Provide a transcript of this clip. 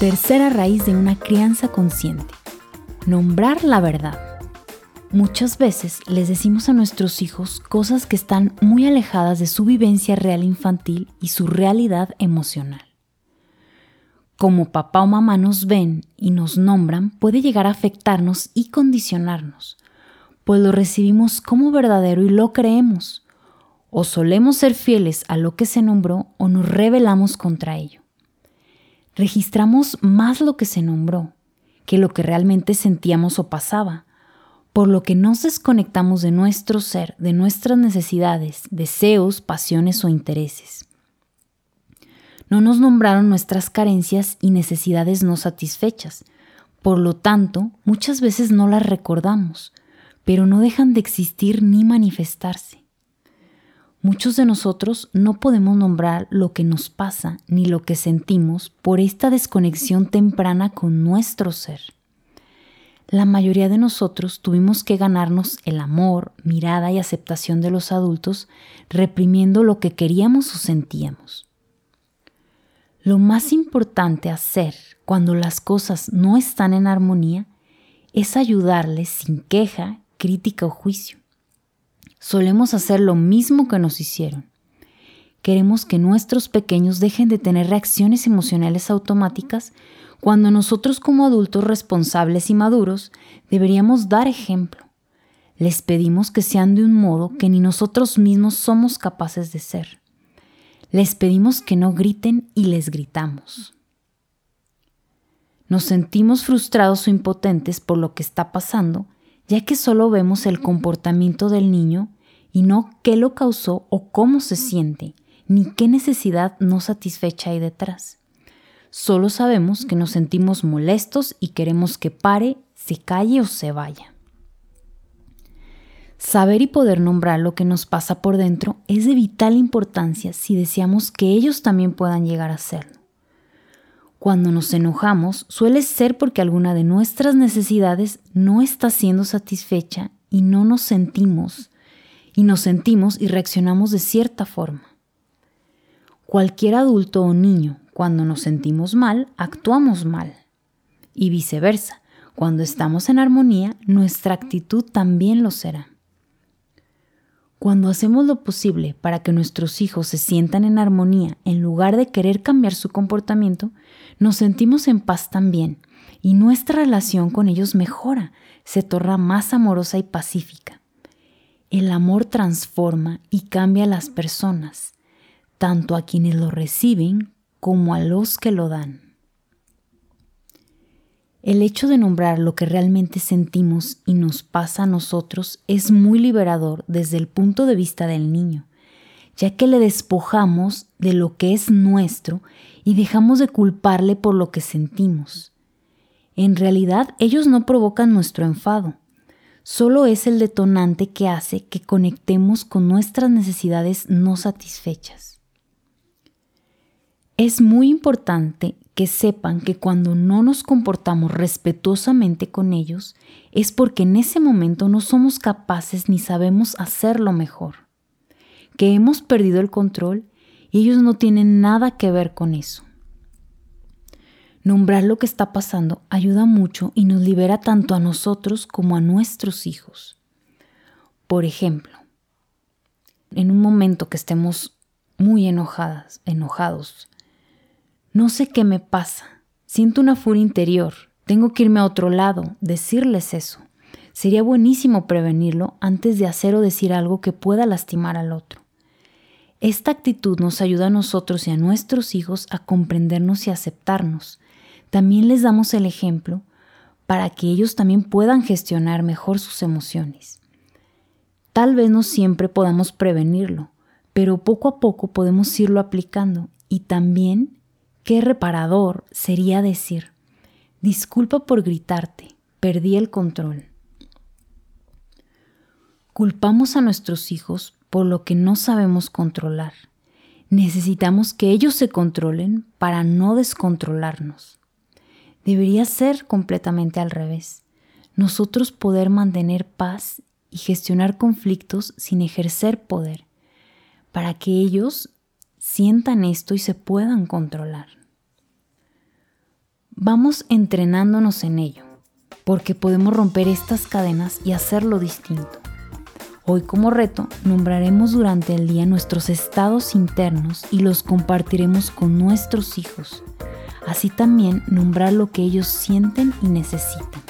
Tercera raíz de una crianza consciente. Nombrar la verdad. Muchas veces les decimos a nuestros hijos cosas que están muy alejadas de su vivencia real infantil y su realidad emocional. Como papá o mamá nos ven y nos nombran, puede llegar a afectarnos y condicionarnos, pues lo recibimos como verdadero y lo creemos. O solemos ser fieles a lo que se nombró o nos rebelamos contra ello registramos más lo que se nombró que lo que realmente sentíamos o pasaba, por lo que nos desconectamos de nuestro ser, de nuestras necesidades, deseos, pasiones o intereses. No nos nombraron nuestras carencias y necesidades no satisfechas, por lo tanto, muchas veces no las recordamos, pero no dejan de existir ni manifestarse. Muchos de nosotros no podemos nombrar lo que nos pasa ni lo que sentimos por esta desconexión temprana con nuestro ser. La mayoría de nosotros tuvimos que ganarnos el amor, mirada y aceptación de los adultos reprimiendo lo que queríamos o sentíamos. Lo más importante hacer cuando las cosas no están en armonía es ayudarles sin queja, crítica o juicio solemos hacer lo mismo que nos hicieron. Queremos que nuestros pequeños dejen de tener reacciones emocionales automáticas cuando nosotros como adultos responsables y maduros deberíamos dar ejemplo. Les pedimos que sean de un modo que ni nosotros mismos somos capaces de ser. Les pedimos que no griten y les gritamos. Nos sentimos frustrados o impotentes por lo que está pasando ya que solo vemos el comportamiento del niño y no qué lo causó o cómo se siente, ni qué necesidad no satisfecha hay detrás. Solo sabemos que nos sentimos molestos y queremos que pare, se calle o se vaya. Saber y poder nombrar lo que nos pasa por dentro es de vital importancia si deseamos que ellos también puedan llegar a hacerlo. Cuando nos enojamos suele ser porque alguna de nuestras necesidades no está siendo satisfecha y no nos sentimos, y nos sentimos y reaccionamos de cierta forma. Cualquier adulto o niño, cuando nos sentimos mal, actuamos mal. Y viceversa, cuando estamos en armonía, nuestra actitud también lo será. Cuando hacemos lo posible para que nuestros hijos se sientan en armonía en lugar de querer cambiar su comportamiento, nos sentimos en paz también y nuestra relación con ellos mejora, se torna más amorosa y pacífica. El amor transforma y cambia a las personas, tanto a quienes lo reciben como a los que lo dan. El hecho de nombrar lo que realmente sentimos y nos pasa a nosotros es muy liberador desde el punto de vista del niño, ya que le despojamos de lo que es nuestro y dejamos de culparle por lo que sentimos. En realidad ellos no provocan nuestro enfado, solo es el detonante que hace que conectemos con nuestras necesidades no satisfechas. Es muy importante que sepan que cuando no nos comportamos respetuosamente con ellos es porque en ese momento no somos capaces ni sabemos hacerlo mejor, que hemos perdido el control y ellos no tienen nada que ver con eso. Nombrar lo que está pasando ayuda mucho y nos libera tanto a nosotros como a nuestros hijos. Por ejemplo, en un momento que estemos muy enojadas, enojados, no sé qué me pasa. Siento una furia interior. Tengo que irme a otro lado, decirles eso. Sería buenísimo prevenirlo antes de hacer o decir algo que pueda lastimar al otro. Esta actitud nos ayuda a nosotros y a nuestros hijos a comprendernos y aceptarnos. También les damos el ejemplo para que ellos también puedan gestionar mejor sus emociones. Tal vez no siempre podamos prevenirlo, pero poco a poco podemos irlo aplicando y también Qué reparador sería decir, disculpa por gritarte, perdí el control. Culpamos a nuestros hijos por lo que no sabemos controlar. Necesitamos que ellos se controlen para no descontrolarnos. Debería ser completamente al revés. Nosotros poder mantener paz y gestionar conflictos sin ejercer poder, para que ellos sientan esto y se puedan controlar. Vamos entrenándonos en ello, porque podemos romper estas cadenas y hacerlo distinto. Hoy como reto nombraremos durante el día nuestros estados internos y los compartiremos con nuestros hijos. Así también nombrar lo que ellos sienten y necesitan.